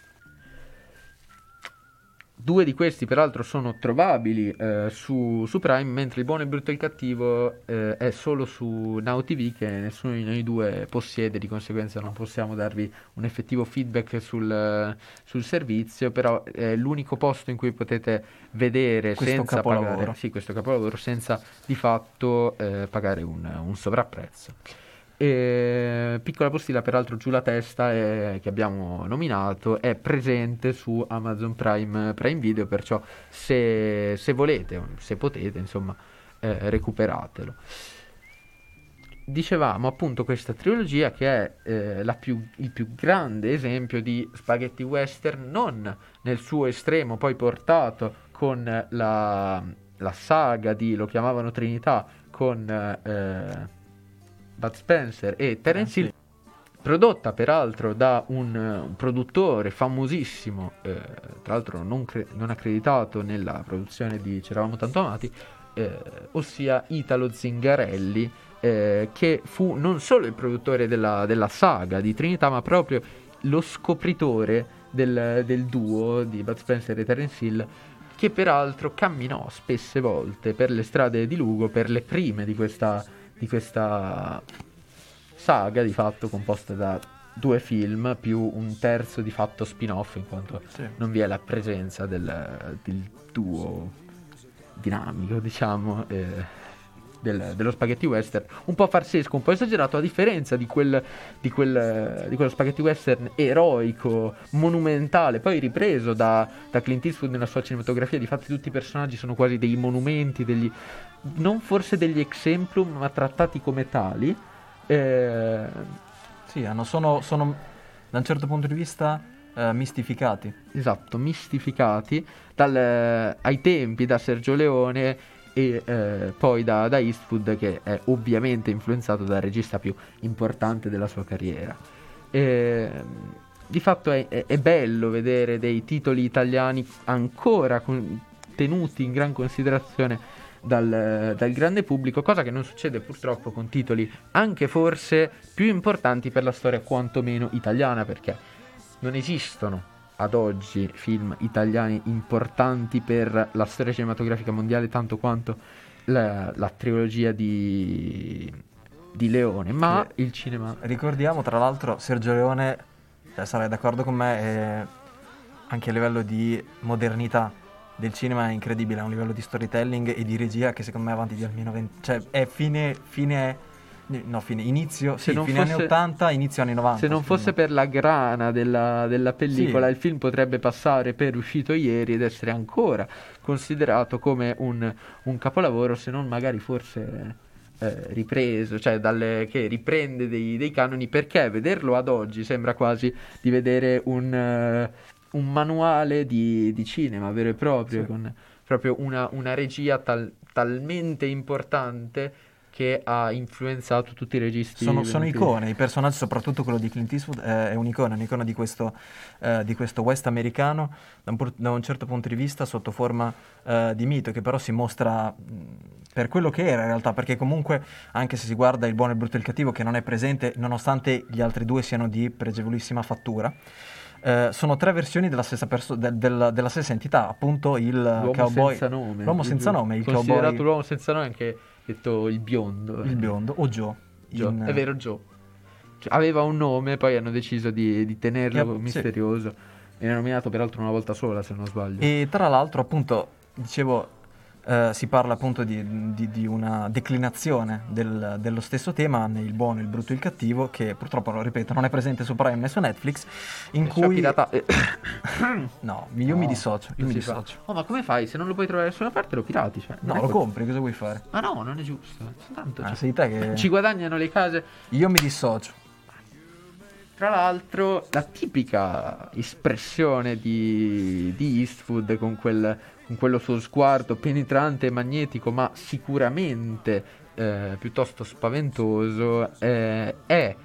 Due di questi peraltro sono trovabili eh, su, su Prime, mentre Il buono, il brutto e il cattivo eh, è solo su Now TV che nessuno di noi due possiede, di conseguenza non possiamo darvi un effettivo feedback sul, sul servizio, però è l'unico posto in cui potete vedere Questo senza capolavoro. pagare, sì, questo capolavoro senza di fatto eh, pagare un, un sovrapprezzo. E, piccola postilla, peraltro, giù la testa eh, che abbiamo nominato è presente su Amazon Prime, Prime Video, perciò se, se volete, se potete, insomma, eh, recuperatelo. Dicevamo appunto questa trilogia che è eh, più- il più grande esempio di spaghetti western, non nel suo estremo poi portato con la, la saga di, lo chiamavano Trinità, con eh, Bud Spencer e Terence Ah, Hill, prodotta peraltro da un, eh, un produttore famosissimo, eh, tra l'altro non, cre- non accreditato nella produzione di C'eravamo tanto amati, eh, ossia Italo Zingarelli, eh, che fu non solo il produttore della, della saga di Trinità, ma proprio lo scopritore del, del duo di Bud Spencer e Terence Hill, che peraltro camminò spesse volte per le strade di Lugo per le prime di questa, di questa saga di fatto composta da due film più un terzo di fatto spin-off in quanto Sì. non vi è la presenza del, del duo dinamico diciamo eh, del- dello spaghetti western un po' farsesco un po' esagerato a differenza di quel di, quel, di quello spaghetti western eroico monumentale poi ripreso da, da Clint Eastwood nella sua cinematografia di fatto tutti i personaggi sono quasi dei monumenti degli non forse degli exemplum ma trattati come tali eh, Sì, hanno- sono, sono da un certo punto di vista eh, mistificati. esatto, mistificati dal- ai tempi da Sergio Leone e eh, poi da, da Eastwood che è ovviamente influenzato dal regista più importante della sua carriera. E, di fatto è, è- è bello vedere dei titoli italiani ancora con- tenuti in gran considerazione dal, dal grande pubblico, cosa che non succede purtroppo con titoli anche forse più importanti per la storia quantomeno italiana, perché non esistono ad oggi film italiani importanti per la storia cinematografica mondiale tanto quanto la, la trilogia di, di Leone, ma Sì. il cinema... Ricordiamo tra l'altro Sergio Leone, eh, sarai d'accordo con me, eh, anche a livello di modernità del cinema è incredibile, a un livello di storytelling e di regia che secondo me è avanti di almeno 20... cioè è fine, fine No, fine, inizio, sì, fine anni fosse- 80, inizio anni 90. Se non fosse per la grana della, della pellicola, Sì. il film potrebbe passare per uscito ieri ed essere ancora considerato come un, un capolavoro, se non magari forse eh, ripreso, cioè dalle, che riprende dei, dei canoni, perché vederlo ad oggi sembra quasi di vedere un, eh, un manuale di, di cinema vero e proprio, Sì. con proprio una, una regia tal- talmente importante che ha influenzato tutti i registi. Sono, sono icone, i personaggi, soprattutto quello di Clint Eastwood, eh, è un'icona, un'icona di questo, eh, di questo West americano, da un, da un certo punto di vista, sotto forma eh, di mito, che però si mostra per quello che era in realtà, perché comunque, anche se si guarda il buono, il brutto e il cattivo, che non è presente, nonostante gli altri due siano di pregevolissima fattura, eh, sono tre versioni della stessa, perso- del- del- della stessa entità, appunto il L'uomo cowboy, senza nome. l'uomo senza nome, il Considerato cowboy, l'uomo senza nome anche detto il biondo. il biondo, o Joe. Joe. in- È vero, Joe. Cioè, aveva un nome, poi hanno deciso di, di tenerlo Che- sì. misterioso. Viene nominato peraltro una volta sola, se non sbaglio. E tra l'altro, appunto, dicevo, eh, si parla appunto di, di- di una declinazione del- dello stesso tema nel buono, il brutto e il cattivo, che purtroppo, lo ripeto, non è presente su Prime né su Netflix, in Perciò cui... pirata- No, io mi no, dissocio, io mi dissocio. Oh, ma come fai? Se non lo puoi trovare da nessuna parte lo pirati, cioè. No, lo così. compri, cosa vuoi fare? Ma no, non è giusto. Tanto, Ah, cioè, sei te che... Ci guadagnano le case. Io mi dissocio. Tra l'altro, la tipica espressione di, di Eastwood con, quel- con quello suo sguardo penetrante e magnetico, ma sicuramente eh, piuttosto spaventoso, eh, è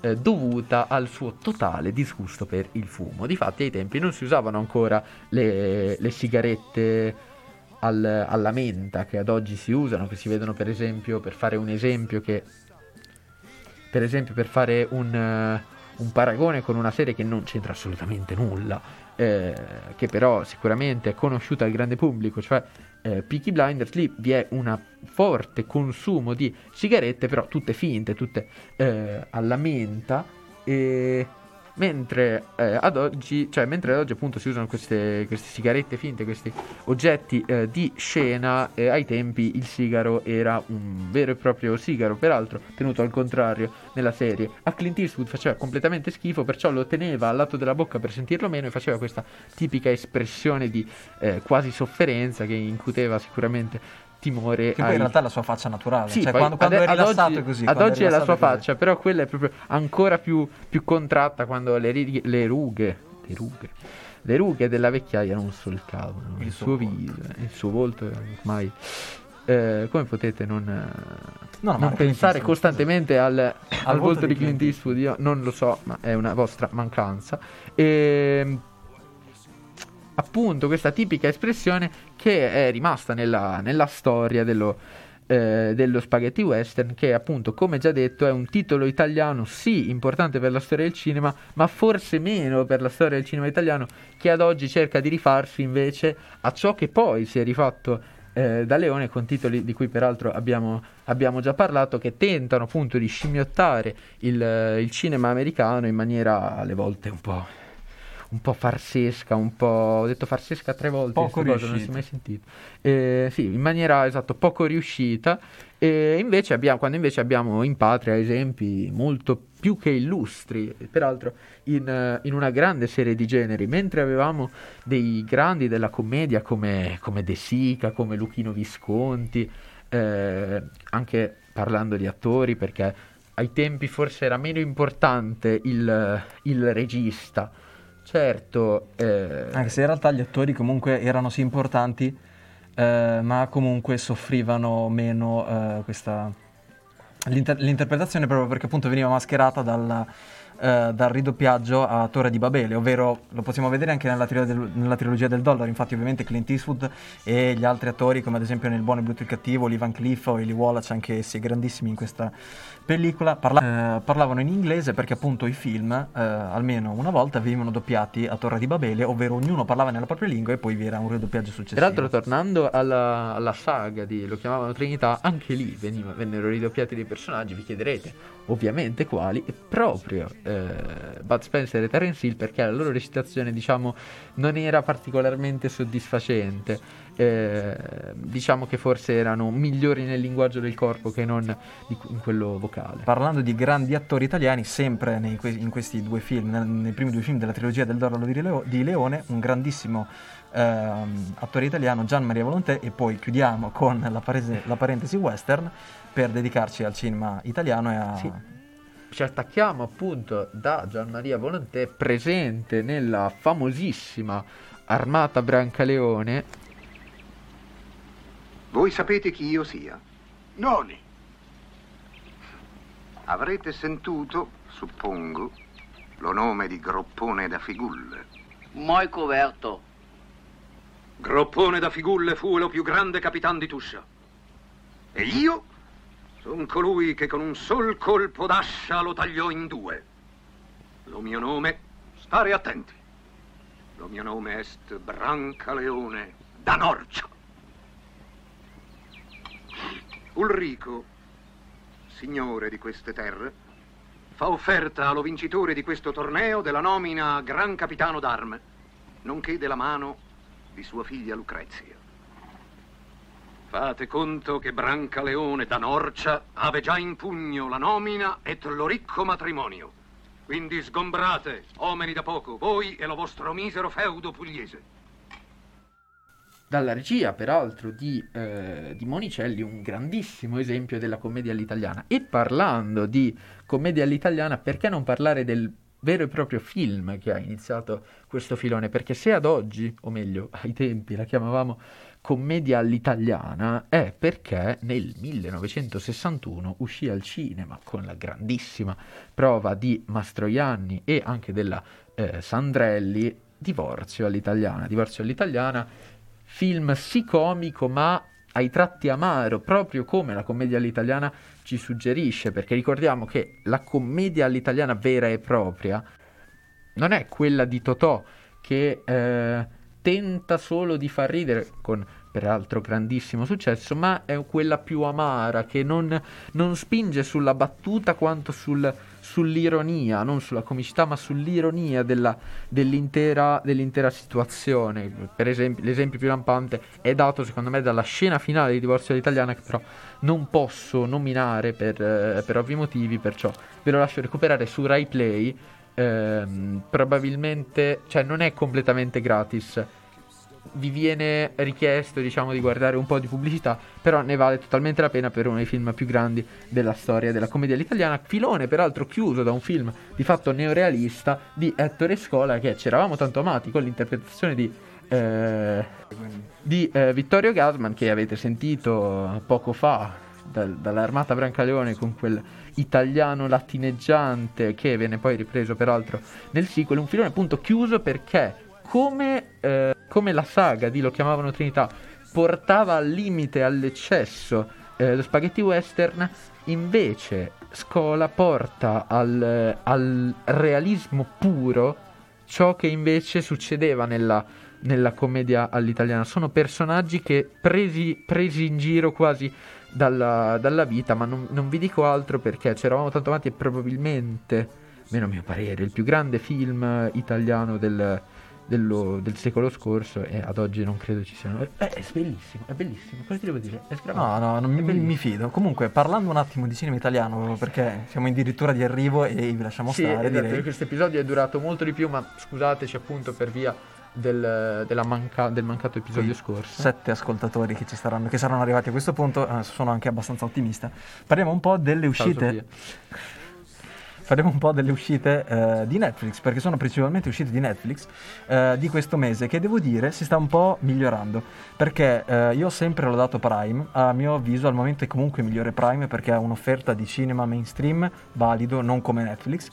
eh, dovuta al suo totale disgusto per il fumo. Difatti, ai tempi non si usavano ancora le, le sigarette al- alla menta che ad oggi si usano, che si vedono per esempio, per fare un esempio che per esempio per fare un, eh, un paragone con una serie che non c'entra assolutamente nulla, eh, che però sicuramente è conosciuta al grande pubblico, cioè eh, Peaky Blinders, lì vi è un forte consumo di sigarette, però tutte finte, tutte eh, alla menta, e mentre eh, ad oggi, cioè mentre ad oggi appunto si usano queste, queste sigarette finte, questi oggetti eh, di scena, eh, ai tempi il sigaro era un vero e proprio sigaro, peraltro tenuto al contrario nella serie. A Clint Eastwood faceva completamente schifo, perciò lo teneva al lato della bocca per sentirlo meno e faceva questa tipica espressione di eh, quasi sofferenza che incuteva sicuramente timore Che poi ai- in realtà è la sua faccia naturale. sì, cioè, poi quando, quando ade- è ad rilassato oggi, è così. Ad oggi è la rilassato sua faccia, però quella è proprio ancora più, più contratta quando le, le rughe, le rughe, le rughe della vecchiaia non solcavano il, Il suo suo volto. viso, eh, il suo volto ormai. eh, come potete non, eh, No, no, non pensare costantemente al, al volto di Clint Clint Eastwood? Io non lo so, ma è una vostra mancanza. E appunto questa tipica espressione che è rimasta nella, nella storia dello, eh, dello spaghetti western che appunto come già detto è un titolo italiano sì importante per la storia del cinema ma forse meno per la storia del cinema italiano che ad oggi cerca di rifarsi invece a ciò che poi si è rifatto eh, da Leone con titoli di cui peraltro abbiamo, abbiamo già parlato che tentano appunto di scimmiottare il, il cinema americano in maniera alle volte un po' un po' farsesca, un po'. Ho detto farsesca tre volte. Poco cosa, non si è riuscita. mai sentito. Eh, sì, in maniera esatto, poco riuscita. E invece abbiamo, quando invece abbiamo in patria esempi molto più che illustri, peraltro in, in una grande serie di generi, mentre avevamo dei grandi della commedia come, come De Sica, come Luchino Visconti, eh, anche parlando di attori, perché ai tempi forse era meno importante il, il regista. Certo, eh, Anche se in realtà gli attori comunque erano sì importanti, eh, ma comunque soffrivano meno eh, questa... l'inter- l'interpretazione proprio perché appunto veniva mascherata dal, eh, dal ridoppiaggio a Torre di Babele, ovvero lo possiamo vedere anche nella, trilogia del, nella trilogia del dollaro, infatti ovviamente Clint Eastwood e gli altri attori come ad esempio nel Buono, il Brutto e Cattivo, Lee Van Cleef o Eli Wallach, anche essi grandissimi in questa pellicola, parla- eh, parlavano in inglese perché appunto i film eh, almeno una volta venivano doppiati a Torre di Babele, ovvero ognuno parlava nella propria lingua e poi vi era un ridoppiaggio successivo. Peraltro, tornando alla, alla saga di Lo chiamavano Trinità, anche lì veniva- vennero ridoppiati dei personaggi. Vi chiederete ovviamente quali, e proprio eh, Bud Spencer e Terence Hill perché la loro recitazione diciamo non era particolarmente soddisfacente eh, diciamo che forse erano migliori nel linguaggio del corpo che non di, in quello vocale parlando di grandi attori italiani sempre nei, in questi due film nel, nei primi due film della trilogia del Dorlo di, Leo, di Leone un grandissimo ehm, attore italiano Gian Maria Volontè e poi chiudiamo con la, parese, la parentesi western per dedicarci al cinema italiano e a... Sì. Ci attacchiamo appunto da Gian Maria Volontè presente nella famosissima Armata Brancaleone. Voi sapete chi io sia? Noni. Avrete sentito, suppongo, lo nome di Groppone da Figulle. Mai coperto. Groppone da Figulle fu lo più grande capitan di Tuscia. E io sono colui che con un sol colpo d'ascia lo tagliò in due. Lo mio nome, stare attenti, lo mio nome est Brancaleone da Norcia. Ulrico, signore di queste terre, fa offerta allo vincitore di questo torneo della nomina Gran Capitano d'Arme, nonché della mano di sua figlia Lucrezia. Fate conto che Brancaleone da Norcia ave già in pugno la nomina et lo ricco matrimonio. Quindi sgombrate, uomini da poco, voi e lo vostro misero feudo pugliese. Dalla regia, peraltro, di, eh, di Monicelli, un grandissimo esempio della commedia all'italiana. E parlando di commedia all'italiana, perché non parlare del vero e proprio film che ha iniziato questo filone, perché se ad oggi, o meglio ai tempi, la chiamavamo commedia all'italiana, è perché nel 1961 uscì al cinema con la grandissima prova di Mastroianni e anche della eh, Sandrelli, Divorzio all'italiana. Divorzio all'italiana, film sì comico ma ai tratti amaro, proprio come la commedia all'italiana ci suggerisce, perché ricordiamo che la commedia all'italiana vera e propria non è quella di Totò che eh, tenta solo di far ridere con peraltro grandissimo successo, ma è quella più amara che non, non spinge sulla battuta quanto sul, sull'ironia, non sulla comicità, ma sull'ironia della, dell'intera, dell'intera, situazione. Per esempio, l'esempio più lampante è dato secondo me dalla scena finale di Divorzio all'italiana, che però non posso nominare per, eh, per ovvi motivi, perciò ve lo lascio recuperare su Rai Play. Ehm, probabilmente, cioè non è completamente gratis vi viene richiesto diciamo di guardare un po' di pubblicità però ne vale totalmente la pena per uno dei film più grandi della storia della commedia all'italiana. Filone peraltro chiuso da un film di fatto neorealista di Ettore Scola che ci eravamo tanto amati con l'interpretazione di eh, di eh, Vittorio Gasman che avete sentito poco fa dal, dall'Armata Brancaleone con quel italiano latineggiante che viene poi ripreso peraltro nel sequel. Un filone appunto chiuso perché come, eh, come la saga di Lo chiamavano Trinità portava al limite, all'eccesso eh, lo spaghetti western, invece Scola porta al, al, realismo puro ciò che invece succedeva nella, nella commedia all'italiana. Sono personaggi che presi, presi in giro quasi dalla, dalla vita, ma non, non, vi dico altro perché c'eravamo tanto avanti e probabilmente, meno a mio parere, il più grande film italiano del, dello, del secolo scorso e ad oggi non credo ci siano. È, è bellissimo, è bellissimo. Cosa ti devo dire? È No, no, non mi, mi, fido. Comunque, parlando un attimo di cinema italiano, perché siamo addirittura di arrivo e vi lasciamo sì, stare. Esatto, questo episodio è durato molto di più, ma scusateci appunto per via del, manca, del mancato episodio Quei scorso. Sette ascoltatori che ci saranno, che saranno arrivati a questo punto, eh, sono anche abbastanza ottimista. Parliamo un po' delle uscite faremo un po' delle uscite eh, di Netflix, perché sono principalmente uscite di Netflix eh, di questo mese, che devo dire si sta un po' migliorando, perché eh, io sempre lodato Prime, a mio avviso al momento è comunque migliore Prime perché ha un'offerta di cinema mainstream valido, non come Netflix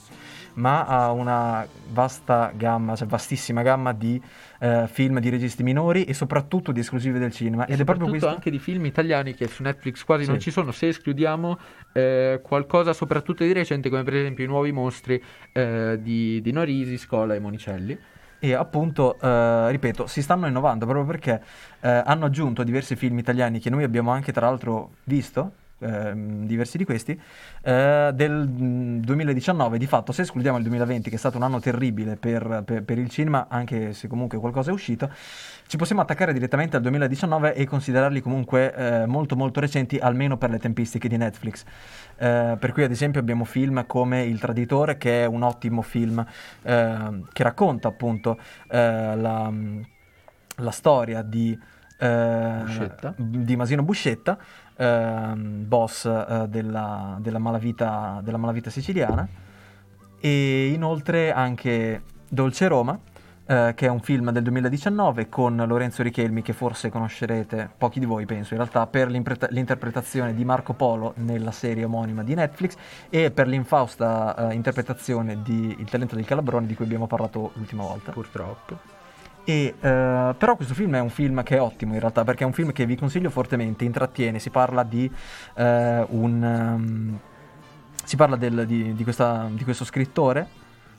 ma ha una vasta gamma, cioè vastissima gamma di eh, film di registi minori e soprattutto di esclusive del cinema. Ed è proprio questo. anche di film italiani che su Netflix quasi sì. non ci sono, se escludiamo eh, qualcosa soprattutto di recente, come per esempio i nuovi mostri eh, di, di Norisi, Scola e Monicelli e appunto, eh, ripeto, si stanno innovando proprio perché eh, hanno aggiunto diversi film italiani che noi abbiamo anche tra l'altro visto ehm, diversi di questi, eh, del mm, 2019. Di fatto, se escludiamo il 2020, che è stato un anno terribile per, per- per il cinema, anche se comunque qualcosa è uscito, ci possiamo attaccare direttamente al 2019 e considerarli comunque eh, molto molto recenti, almeno per le tempistiche di Netflix. Eh, per cui ad esempio abbiamo film come Il Traditore, che è un ottimo film eh, che racconta appunto eh, la, la storia di, eh, Buscetta. di Masino Buscetta, ehm, boss eh, della, della malavita, della malavita siciliana, e inoltre anche Dolce Roma, eh, che è un film del 2019 con Lorenzo Richelmi, che forse conoscerete, pochi di voi penso in realtà, per l'interpretazione di Marco Polo nella serie omonima di Netflix e per l'infausta eh, interpretazione di Il talento del Calabrone di cui abbiamo parlato l'ultima volta. Purtroppo. E, eh, però questo film è un film che è ottimo in realtà perché è un film che vi consiglio fortemente, intrattiene, si parla di eh, un... ehm, si parla del- di, di questa- di questo scrittore,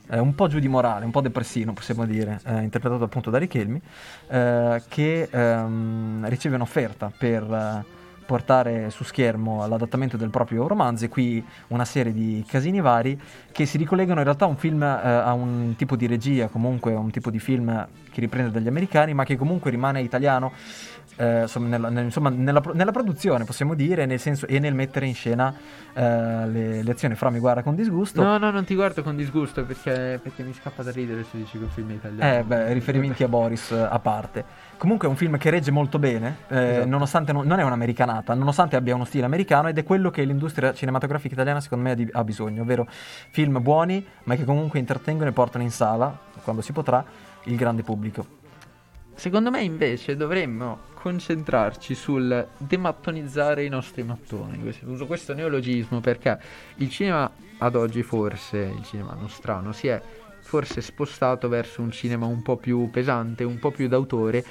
eh, un po' giù di morale, un po' depressino possiamo dire, eh, interpretato appunto da Richelmi, eh, che ehm, riceve un'offerta per portare su schermo l'adattamento del proprio romanzo e qui una serie di casini vari che si ricollegano in realtà a un film, eh, a un tipo di regia, comunque a un tipo di film che riprende dagli americani, ma che comunque rimane italiano, eh, insomma, nella, nel- insomma, nella nella produzione possiamo dire, nel senso, e nel mettere in scena eh, le, le azioni fra mi guarda con disgusto. No, no, non ti guardo con disgusto perché, perché mi scappa da ridere se dici che è un film italiano. Eh, beh, riferimenti a Boris a parte. Comunque è un film che regge molto bene, eh, Esatto. nonostante non, non è un'americanata, nonostante abbia uno stile americano ed è quello che l'industria cinematografica italiana secondo me ha, bisogno, ovvero film buoni ma che comunque intrattengono e portano in sala, quando si potrà, il grande pubblico. Secondo me invece dovremmo concentrarci sul demattonizzare i nostri mattoni. Uso questo neologismo perché il cinema ad oggi forse, il cinema nostrano, si è forse spostato verso un cinema un po' più pesante, un po' più d'autore,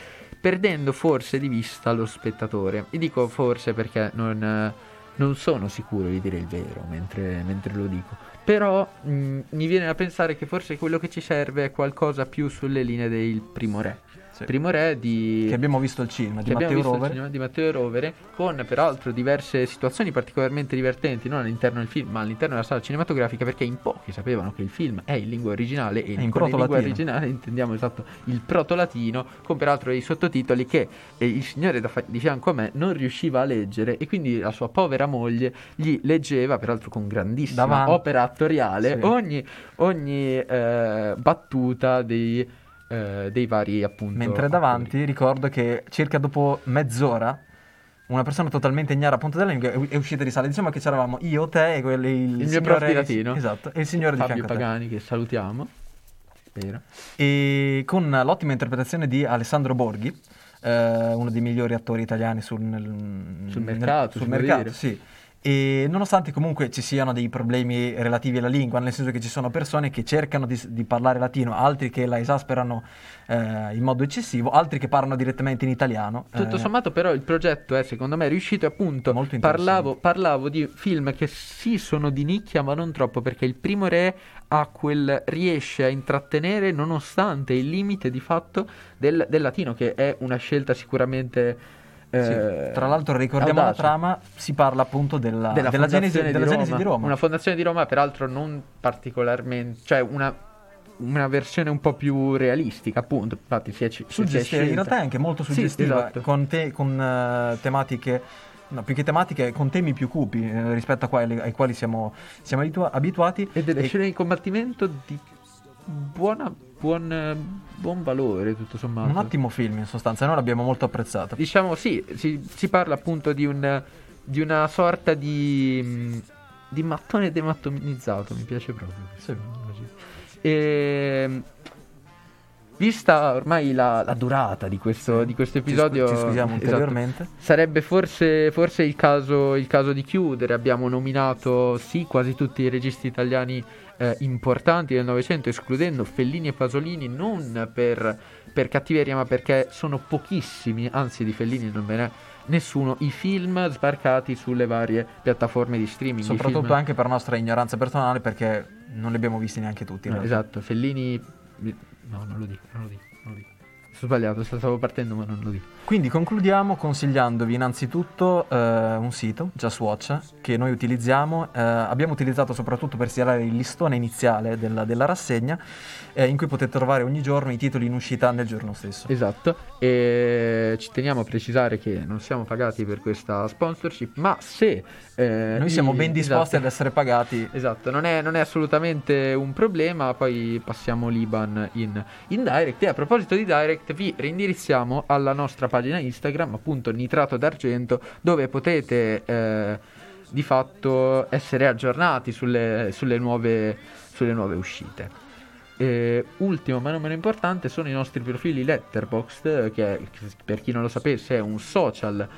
perdendo forse di vista lo spettatore. E dico forse perché non, non sono sicuro di dire il vero mentre, mentre lo dico. Però mh, mi viene da pensare che forse quello che ci serve è qualcosa più sulle linee del primo re. Sì. Primo re di Che abbiamo visto il cinema di Matteo Rovere. cinema di Matteo Rovere con peraltro diverse situazioni particolarmente divertenti non all'interno del film ma all'interno della sala cinematografica perché in pochi sapevano che il film è in lingua originale e in lingua originale intendiamo esatto il proto-latino con peraltro i sottotitoli che eh, il signore fa- di fianco a me non riusciva a leggere e quindi la sua povera moglie gli leggeva peraltro con grandissima Davanti. opera attoriale Sì. ogni, ogni eh, battuta dei, eh, dei vari appunto Mentre davanti ricordo che circa dopo mezz'ora una persona totalmente ignara appunto della lingua è uscita di sala. Diciamo che c'eravamo io, te e quelli, il, Il mio signore- prof di latino. Esatto, e il signore di Fabio fianco a te. Pagani che salutiamo. Spero. E con l'ottima interpretazione di Alessandro Borghi, eh, uno dei migliori attori italiani sul, nel- Sul nel- mercato, sul si può mercato, sì. E nonostante comunque ci siano dei problemi relativi alla lingua, nel senso che ci sono persone che cercano di, di parlare latino, altri che la esasperano eh, in modo eccessivo, altri che parlano direttamente in italiano. Tutto eh, sommato però il progetto è secondo me riuscito appunto Molto parlavo, parlavo di film che sì sono di nicchia ma non troppo perché il primo re ha quel riesce a intrattenere nonostante il limite di fatto del, del latino che è una scelta sicuramente sì. eh, Tra l'altro ricordiamo audace. la trama, si parla appunto della, della, della genesi, fondazione, della di, genesi Roma, di Roma. Una fondazione di Roma, peraltro non particolarmente, cioè una, una versione un po' più realistica, appunto. Infatti, si è, si è Suggestiva, in realtà è anche molto Sì, suggestiva, esatto. con, te- con, eh, tematiche, no, più che tematiche, con temi più cupi eh, rispetto a quali- ai quali siamo, siamo abitua- abituati. E delle E- scene di combattimento di buona, buon, buon valore, tutto sommato. un ottimo film in sostanza, noi l'abbiamo molto apprezzato. Diciamo sì, si, si parla appunto di, un, di una sorta di, di mattone demattonizzato, mi piace proprio. questo. E, vista ormai la, la durata di questo, di questo Ci scu- episodio, ci scusiamo esatto, ulteriormente. sarebbe forse, forse il, caso, il caso di chiudere. Abbiamo nominato sì quasi tutti i registi italiani eh, importanti del Novecento, escludendo Fellini e Pasolini, non per, per cattiveria, ma perché sono pochissimi, anzi di Fellini non ve n'è nessuno, i film sbarcati sulle varie piattaforme di streaming. Soprattutto anche per nostra ignoranza personale perché non li abbiamo visti neanche tutti. No, realtà. esatto, Fellini... No, non lo dico, non lo dico, non lo dico. sbagliato, stavo partendo ma non lo dico. Quindi concludiamo consigliandovi innanzitutto eh, un sito, Just Watch, che noi utilizziamo, eh, abbiamo utilizzato soprattutto per stilare il listone iniziale della, della rassegna, eh, in cui potete trovare ogni giorno i titoli in uscita nel giorno stesso. Esatto, e ci teniamo a precisare che non siamo pagati per questa sponsorship, ma se... eh, Noi siamo ben disposti esatto. ad essere pagati. Esatto, non è, non è assolutamente un problema, poi passiamo l'Iban in, in direct e a proposito di direct vi rindirizziamo alla nostra pagina Instagram, appunto Nitrato d'Argento, dove potete eh, di fatto essere aggiornati sulle, sulle nuove, sulle nuove uscite. E ultimo ma non meno importante sono i nostri profili Letterboxd che è, per chi non lo sapesse è un social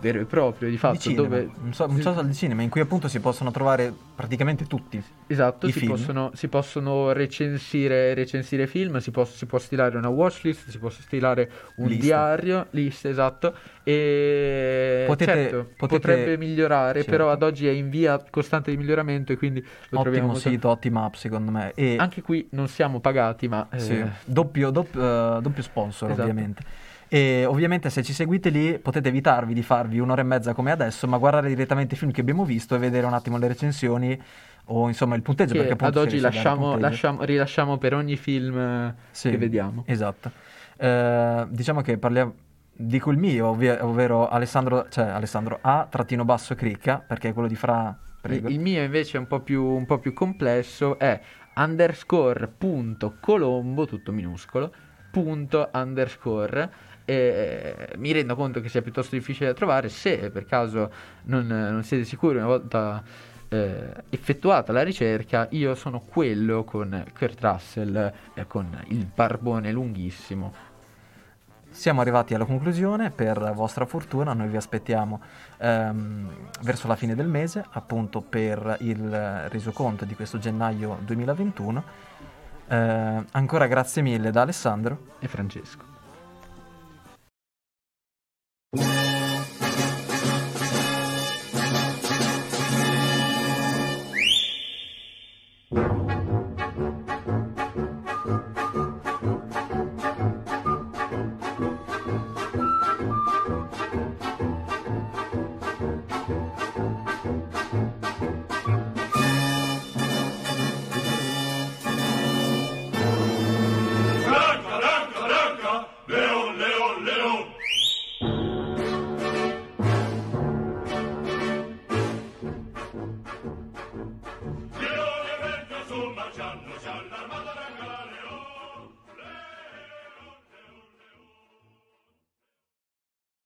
vero e proprio di fatto di dove un, so- un social di cinema in cui appunto si possono trovare praticamente tutti. Esatto, si film. possono, si possono recensire, recensire film, si, pos- si può stilare una watchlist, si può stilare un Liste. diario, liste, esatto, e Potete- certo, potete- potrebbe migliorare, Certo. però ad oggi è in via costante di miglioramento e quindi lo Ottimo sito, ottima app secondo me. E Anche qui non siamo pagati, ma eh, Sì, doppio, doppio, eh, doppio sponsor Esatto. ovviamente. E ovviamente se ci seguite lì potete evitarvi di farvi un'ora e mezza come adesso, ma guardare direttamente i film che abbiamo visto e vedere un attimo le recensioni o insomma il punteggio. che perché ad oggi lasciamo, lasciamo- rilasciamo per ogni film eh, Sì, che vediamo. Esatto. Eh, diciamo che parliamo, dico il mio, ovvia- ovvero Alessandro, cioè Alessandro A trattino basso cricca, perché è quello di Fra, prego. Il, il mio invece è un po' più, un po' più complesso, è underscore punto colombo, tutto minuscolo, punto underscore. E mi rendo conto che sia piuttosto difficile da trovare. Se per caso non, non siete sicuri, una volta eh, effettuata la ricerca, io sono quello con Kurt Russell, eh, con il barbone lunghissimo. Siamo arrivati alla conclusione, per vostra fortuna noi vi aspettiamo ehm, verso la fine del mese, appunto per il eh, resoconto di questo gennaio 2021. Eh, ancora grazie mille da Alessandro. E Francesco. Yeah.